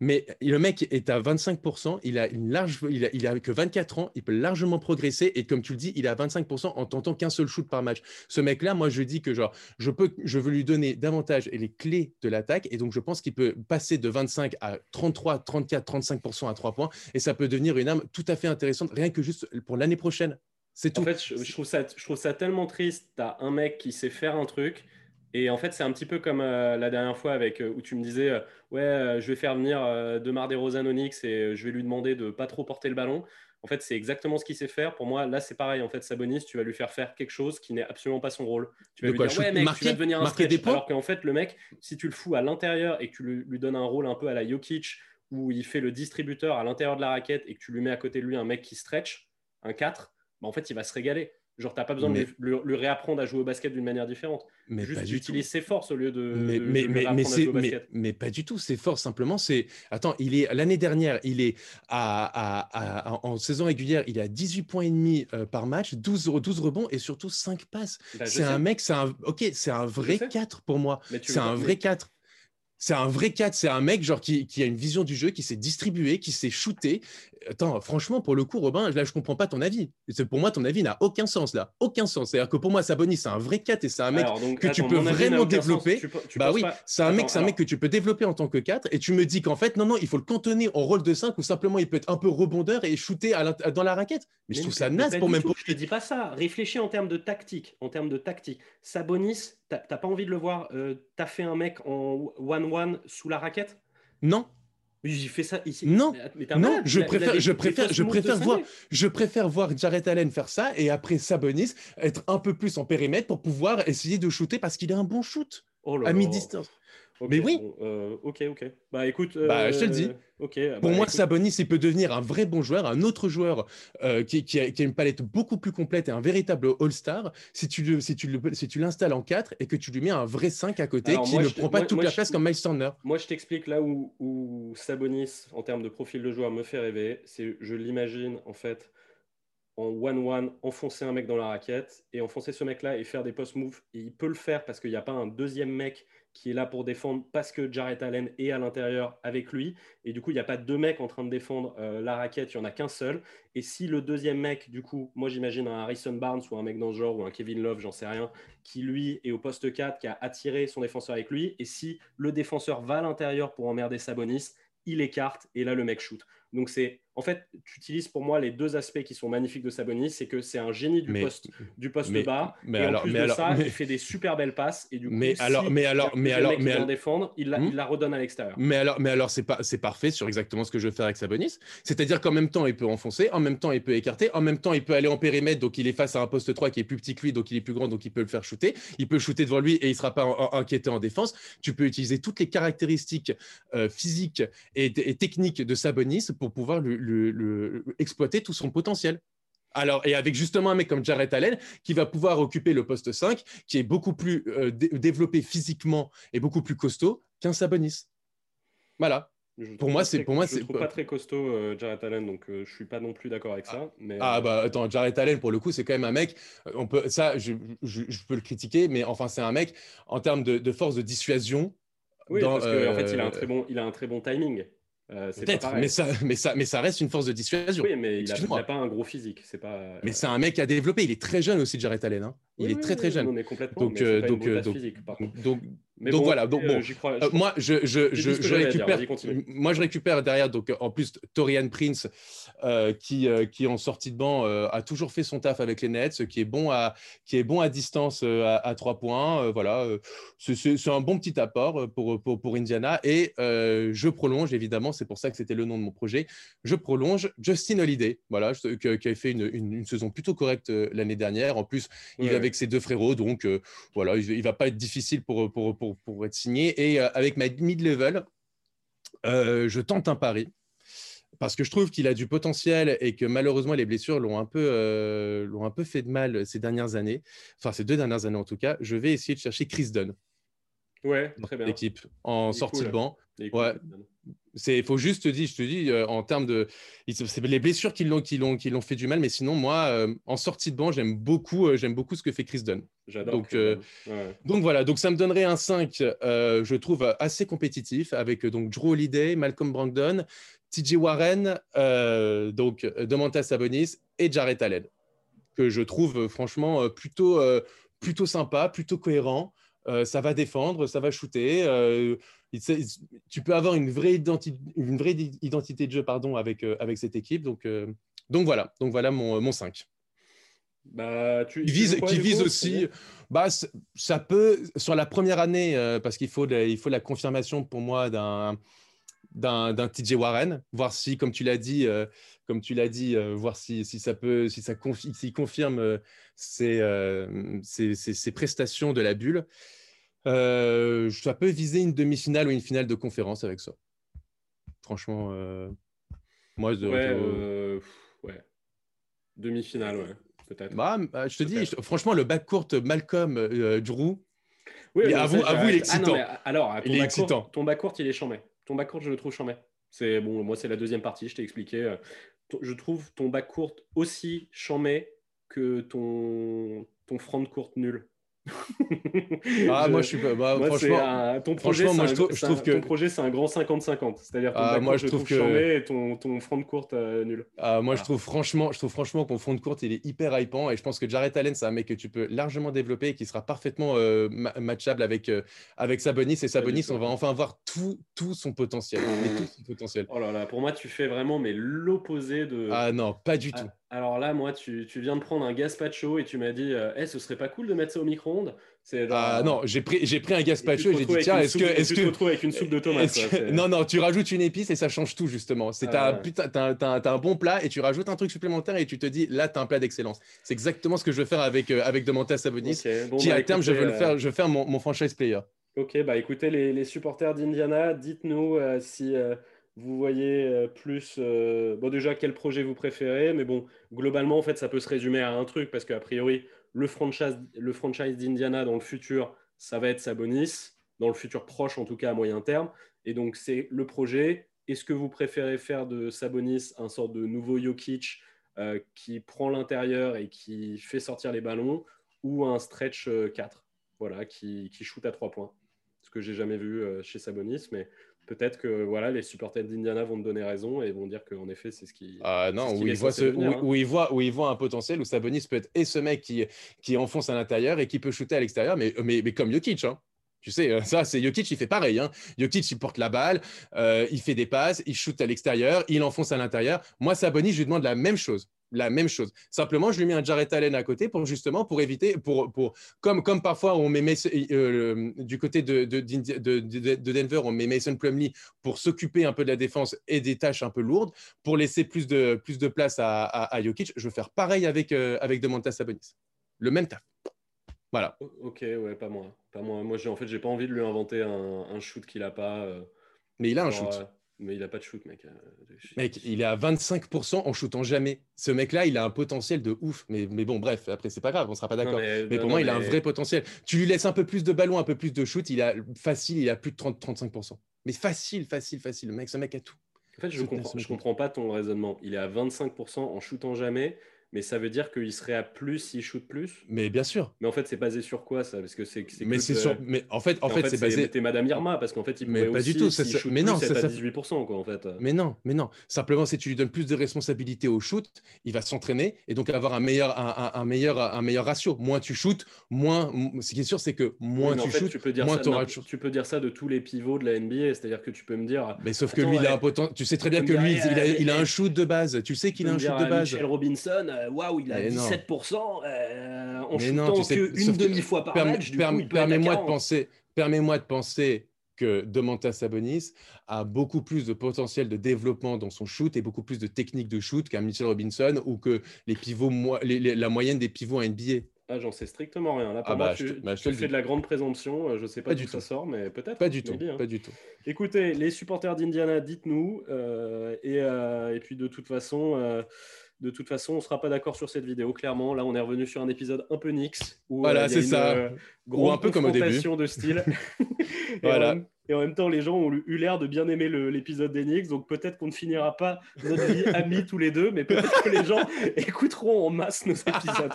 Mais le mec est à 25%, il a, une large, il a, que 24 ans, il peut largement progresser. Et comme tu le dis, il est à 25% en tentant qu'un seul shoot par match. Ce mec-là, moi, je dis que genre, je, peux, je veux lui donner davantage les clés de l'attaque. Et donc, je pense qu'il peut passer de 25 à 33, 34, 35% à 3 points. Et ça peut devenir une arme tout à fait intéressante, rien que juste pour l'année prochaine. C'est tout. En fait, je, trouve ça, je trouve ça tellement triste. Tu as un mec qui sait faire un truc et en fait, c'est un petit peu comme euh, la dernière fois avec, euh, où tu me disais euh, Ouais, je vais faire venir Demar DeRozan Onyx et je vais lui demander de pas trop porter le ballon. En fait, c'est exactement ce qu'il sait faire. Pour moi, là, c'est pareil. En fait, Sabonis, tu vas lui faire faire quelque chose qui n'est absolument pas son rôle. Tu vas lui dire Ouais, mec, tu vas devenir un stretch. Des alors qu'en fait, le mec, si tu le fous à l'intérieur et que tu lui, lui, donnes un rôle un peu à la Jokic où il fait le distributeur à l'intérieur de la raquette et que tu lui mets à côté de lui un mec qui stretch, un 4, bah, en fait, il va se régaler. Genre, t'as pas besoin de lui, réapprendre à jouer au basket d'une manière différente. Mais Juste utilise ses forces au lieu de. Mais, mais, mais, mais, mais, pas du tout. Ses forces, simplement, c'est. Attends, il est l'année dernière, il est à, en saison régulière, il est à 18 points et demi euh, par match, 12, 12 rebonds et surtout 5 passes. Bah, c'est un mec, c'est un. Ok, c'est un vrai 4 pour moi. C'est un vrai 4 c'est un vrai 4, c'est un mec genre qui, qui, a une vision du jeu, qui s'est distribué, qui s'est shooté, Attends, franchement, pour le coup, Robin, là, je comprends pas ton avis. Pour moi, ton avis n'a aucun sens là. Aucun sens. C'est-à-dire que pour moi, Sabonis, c'est un vrai 4 et c'est un mec que tu peux vraiment développer. bah oui, c'est un, mec, un mec que tu peux développer en tant que 4 et tu me dis qu'en fait, non, non, il faut le cantonner en rôle de 5 ou simplement il peut être un peu rebondeur et shooter dans la raquette. Mais, je trouve ça naze pour même pas. Je te dis pas ça. Réfléchis en termes de tactique. En termes de tactique. Sabonis, t'as pas envie de le voir euh, T'as fait un mec en 1-1 sous la raquette? Non, j'ai fait ça ici. Non, non, je préfère, je préfère, je préfère voir, je préfère voir Jared Allen faire ça et après Sabonis être un peu plus en périmètre pour pouvoir essayer de shooter parce qu'il a un bon shoot oh à mi-distance mais oui. Euh, ok, ok. Bah écoute. Bah, je te le dis. Euh, bah, Pour moi, Sabonis, il peut devenir un vrai bon joueur, un autre joueur euh, qui, qui, a, une palette beaucoup plus complète et un véritable All-Star si tu, si tu, si tu l'installes en 4 et que tu lui mets un vrai 5 à côté qui ne prend pas toute la place comme Miles Turner. Moi, je t'explique là où, où Sabonis, en termes de profil de joueur, me fait rêver. C'est, je l'imagine en fait en one-one, enfoncer un mec dans la raquette et enfoncer ce mec-là et faire des post-moves. Et il peut le faire parce qu'il n'y a pas un deuxième mec qui est là pour défendre parce que Jarrett Allen est à l'intérieur avec lui. Et du coup, il n'y a pas deux mecs en train de défendre euh, la raquette, il n'y en a qu'un seul. Et si le deuxième mec, du coup, moi j'imagine un Harrison Barnes ou un mec dans ce genre, ou un Kevin Love, j'en sais rien, qui lui est au poste 4, qui a attiré son défenseur avec lui. Et si le défenseur va à l'intérieur pour emmerder Sabonis, il écarte et là le mec shoot. Donc c'est en fait, tu utilises pour moi les deux aspects qui sont magnifiques de Sabonis, c'est que c'est un génie du poste du poste bas. Mais et alors, en plus de ça, il fait des super belles passes et du coup, mais alors, mais alors, mais alors, mais défendre, il la, hmm? il la, redonne à l'extérieur. Mais alors, mais alors, c'est pas, c'est parfait sur exactement ce que je veux faire avec Sabonis. C'est-à-dire qu'en même temps, il peut enfoncer, en même temps, il peut écarter, en même temps, il peut aller en périmètre, donc il est face à un poste 3 qui est plus petit que lui, donc il est plus grand, donc il peut le faire shooter. Il peut shooter devant lui et il sera pas inquiété en défense. Tu peux utiliser toutes les caractéristiques euh, physiques et, techniques de Sabonis pour pouvoir exploiter tout son potentiel. Alors, et avec justement un mec comme Jared Allen qui va pouvoir occuper le poste 5, qui est beaucoup plus euh, développé physiquement et beaucoup plus costaud qu'un Sabonis. Voilà. pour moi, c'est pour moi, c'est pas très costaud euh, Jared Allen, donc euh, je suis pas non plus d'accord avec ça. Mais, ah bah attends, Jared Allen pour le coup, c'est quand même un mec. On peut ça, je, peux le critiquer, mais enfin c'est un mec en termes de, force de dissuasion. Oui, parce qu'en en fait, il a un très bon, il a un très bon timing. Euh, Peut-être, mais ça, mais, ça, mais ça reste une force de dissuasion. Oui, mais il n'a pas un gros physique. C'est pas... Mais c'est un mec à développer. Il est très jeune aussi, Jared Allen. Hein. Il est très très jeune. On est complètement. Donc, euh, donc, euh, donc, donc, voilà, donc bon, euh, moi je, je, je, je récupère, moi je récupère derrière donc en plus Torian Prince euh, qui euh, qui en sortie de banc a toujours fait son taf avec les Nets, qui est bon à qui est bon à distance à, trois points, voilà, c'est un bon petit apport pour pour, pour Indiana. Et je prolonge évidemment, c'est pour ça que c'était le nom de mon projet, je prolonge Justin Holiday, voilà, qui, avait fait une, une, saison plutôt correcte l'année dernière, en plus il est avec ses deux frérots, donc voilà, il, il va pas être difficile pour, pour pour, être signé. Et euh, avec ma mid-level, euh, je tente un pari parce que je trouve qu'il a du potentiel et que malheureusement les blessures l'ont un peu euh, l'ont un peu fait de mal ces dernières années, enfin ces deux dernières années en tout cas. Je vais essayer de chercher Chris Dunn. Ouais, très bien. L'équipe en sortie de banc. Ouais. C'est, faut juste te dire, je te dis, euh, en termes de, c'est les blessures qui l'ont, qui l'ont, qui l'ont fait du mal, mais sinon moi, euh, en sortie de banc, j'aime beaucoup, euh, j'aime beaucoup ce que fait Chris Dunn. J'adore. Donc. Ouais. Donc voilà, donc ça me donnerait un 5, euh, je trouve assez compétitif avec donc Drew Holiday, Malcolm Brogdon, TJ Warren, donc Domantas Sabonis et Jarrett Allen, que je trouve franchement plutôt, plutôt sympa, plutôt cohérent. Euh, ça va défendre, ça va shooter. euh, il- tu peux avoir une vraie, identi- une vraie di- identité de jeu pardon, avec, euh, avec cette équipe. Donc, donc voilà, donc voilà mon, mon 5 Bah, tu, qui tu vise, joues quoi, qui du vise coup aussi, bah, ça peut, sur la première année, parce qu'il faut, la- il faut la confirmation pour moi d'un TJ Warren, voir si, comme tu l'as dit, comme tu l'as dit, euh, voir si, si ça peut, si ça confi- confirme euh, ses, euh, ses- ses- ses prestations de la bulle. Euh, ça peut viser une demi-finale ou une finale de conférence avec ça. Franchement, euh, moi, je, Ouais, ouais. Demi-finale, ouais, peut-être. bah, bah, je te dis, je- franchement, le backcourt Malcolm euh, Drew, Oui, Mais avoue- ça, avoue, il est. Ah non, excitant. mais alors, ton Il est excitant. Ton backcourt, il est chambé. Ton backcourt, je le trouve chambé. C'est bon, moi, c'est la deuxième partie, je t'ai expliqué. Je trouve ton backcourt aussi chambé que ton, ton front court nul. Ah, moi, je suis pas. bah, moi, franchement, un- ton projet, franchement, moi, je trouve- je un- que- ton projet, c'est un grand 50-50. C'est-à-dire ton Ah, moi, je trouve trouve que- et ton, ton front court euh, nul. ah, moi, je Voilà. trouve franchement, je trouve franchement fond de courte, il est hyper hypant et je pense que Jared Allen, c'est un mec que tu peux largement développer et qui sera parfaitement euh, ma- matchable avec euh, avec Sabonis et Sabonis, on va enfin voir tout tout son potentiel, tout son potentiel. Oh là là, pour moi, tu fais vraiment mais l'opposé de. Ah non, pas du Ah, tout. Alors là, moi, tu, tu viens de prendre un gazpacho et tu m'as dit, euh, Eh, ce serait pas cool de mettre ça au micro-ondes? Genre, Ah non, j'ai pris j'ai pris un et gazpacho et j'ai retrouves dit tiens, est-ce que et est-ce tu te que retrouves avec une soupe de tomates que- non, non, tu rajoutes une épice et ça change tout, justement. C'est Ah un, ouais. putain, t'as, un- t'as t'as bon plat et tu rajoutes un truc supplémentaire et tu te dis, là, tu as un plat d'excellence. C'est exactement ce que je veux faire avec, euh, avec Sabonis, bon, qui bah, à terme, je veux le euh, faire, je veux faire mon, mon franchise player. Ok, bah écoutez, les, les supporters d'Indiana, dites-nous euh, si vous voyez euh, plus. euh, Bon, déjà, quel projet vous préférez, mais bon, globalement, en fait, ça peut se résumer à un truc, parce qu'a priori, le franchise, le franchise d'Indiana dans le futur, ça va être Sabonis, dans le futur proche, en tout cas à moyen terme. Et donc, c'est le projet. Est-ce que vous préférez faire de Sabonis un sort de nouveau Jokic euh, qui prend l'intérieur et qui fait sortir les ballons, ou un stretch euh, 4 voilà, qui, qui shoot à trois points? Ce que j'ai jamais vu euh, chez Sabonis, mais peut-être que voilà, les supporters d'Indiana vont te donner raison et vont dire qu'en effet, c'est ce qui. Ah non, ce où ce, où, hein. où il voit, où un potentiel, où Sabonis peut être et ce mec qui, qui enfonce à l'intérieur et qui peut shooter à l'extérieur, mais, mais, mais comme Jokic. Hein. Tu sais, euh, ça, c'est Jokic, il fait pareil. Hein. Jokic, il porte la balle, euh, il fait des passes, il shoot à l'extérieur, il enfonce à l'intérieur. Moi, Sabonis, je lui demande la même chose. La même chose. Simplement, je lui mets un Jarrett Allen à côté pour justement pour éviter, pour, pour comme, comme parfois on met Mason- euh, du côté de, de, Denver, on met Mason Plumlee pour s'occuper un peu de la défense et des tâches un peu lourdes, pour laisser plus de, plus de place à, à, à Jokic. Je veux faire pareil avec, euh, avec Domantas Sabonis. Le même taf. Voilà. Ok, ouais, pas moi. Pas moi. Moi, en fait, j'ai pas envie de lui inventer un, un shoot qu'il a pas. euh, Mais il a un shoot. Euh, mais il a pas de shoot, mec. euh, Mec, il est à 25% en shootant jamais. Ce mec-là, il a un potentiel de ouf. Mais, mais bon, bref, après, c'est pas grave, on sera pas d'accord. Mais, non, pour non, moi, il a un vrai potentiel. Tu lui laisses un peu plus de ballon, un peu plus de shoot, il a facile, il a plus de 30-35%. Mais facile, facile, facile. Le mec, ce mec a tout. En fait, je Soutenir comprends, comprends pas ton raisonnement. Il est à 25% en shootant jamais, mais ça veut dire qu'il serait à plus s'il shoot plus? Mais bien sûr. Mais en fait, c'est basé sur quoi ça? Parce que c'est c'est Mais c'est sûr. Mais en fait, en Mais fait, c'est basé. T'es Madame Irma parce qu'en fait, il Mais pas du tout, ça- s'il ça- shoot mais non, être à ça- 18% quoi en fait. Mais non, mais non. Simplement, si tu lui donnes plus de responsabilités au shoot, il va s'entraîner et donc avoir un meilleur, un, un- un meilleur, un meilleur ratio. Moins tu shootes, moins. Ce qui est sûr, c'est que moins Oui, mais en tu fait, shootes, tu peux dire moins ça, tu non, tu peux dire ça de tous les pivots de la NBA, c'est-à-dire que tu peux me dire. Mais sauf que lui, il a un potentiel. Tu sais très bien Tu que lui, il a, un shoot de base. Tu sais tu qu'il a un shoot de base. Michel Robinson, euh, waouh, il a Mais non. 17% euh, en shootant tu sais, demi-fois par Perm- match. Perm- à Permets-moi de 40. penser, permets-moi de penser que Domantas Sabonis a beaucoup plus de potentiel de développement dans son shoot et beaucoup plus de technique de shoot qu'un Mitchell Robinson ou que les pivots, moi- les- les- la moyenne des pivots en NBA. Ah, j'en sais strictement rien. Là, pour Ah moi, bah, tu, je te- bah, je tu te le fais de la grande présomption. euh, Je sais pas, Pas d'où du ça tout. sort, mais peut-être. Pas du tout, maybe, hein. pas du tout. Écoutez, les supporters d'Indiana, dites-nous. euh, et, euh, et puis de toute façon, euh, de toute façon, on sera pas d'accord sur cette vidéo. Clairement, là, on est revenu sur un épisode un peu Nix. Où, Voilà, euh, c'est une, ça. euh, Ou un peu comme au début. de style. Et Voilà. on, Et en même temps, les gens ont eu l'air de bien aimer l'épisode d'Enix. Donc peut-être qu'on ne finira pas notre vie amis tous les deux, mais peut-être que les gens écouteront en masse nos épisodes.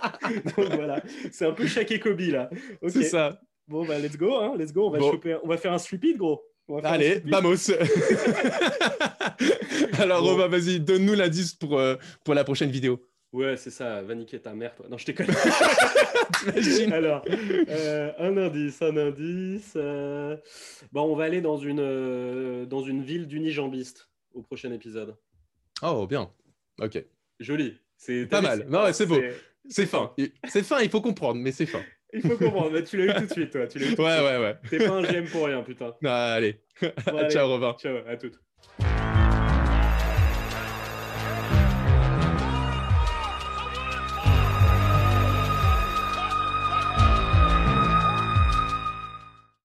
Donc voilà, c'est un peu Shaq et Kobe là. C'est ça. Bon, bah let's go, hein, let's go. On va, Bon. choper un- on va faire un sweepit, gros. Allez, vamos. Alors, Bon. Romain, vas-y, donne-nous l'indice pour, euh, pour la prochaine vidéo. Ouais, c'est ça, va niquer ta mère, toi. Non, je. T'imagines Alors, euh, un indice, un indice. euh, Bon, on va aller dans une, euh, dans une ville d'unijambistes au prochain épisode. Oh, bien. Ok. Joli. C'est Pas mal. Non, ouais, c'est beau. C'est fin. C'est fin, il faut comprendre, mais c'est fin. Il faut comprendre. Mais tu l'as eu tout de suite, toi. Tu l'as eu tout Ouais, ouais, ouais. T'es pas un GM pour rien, putain. Ah, allez. Bon, allez, Ciao, Robin. Ciao, à toutes.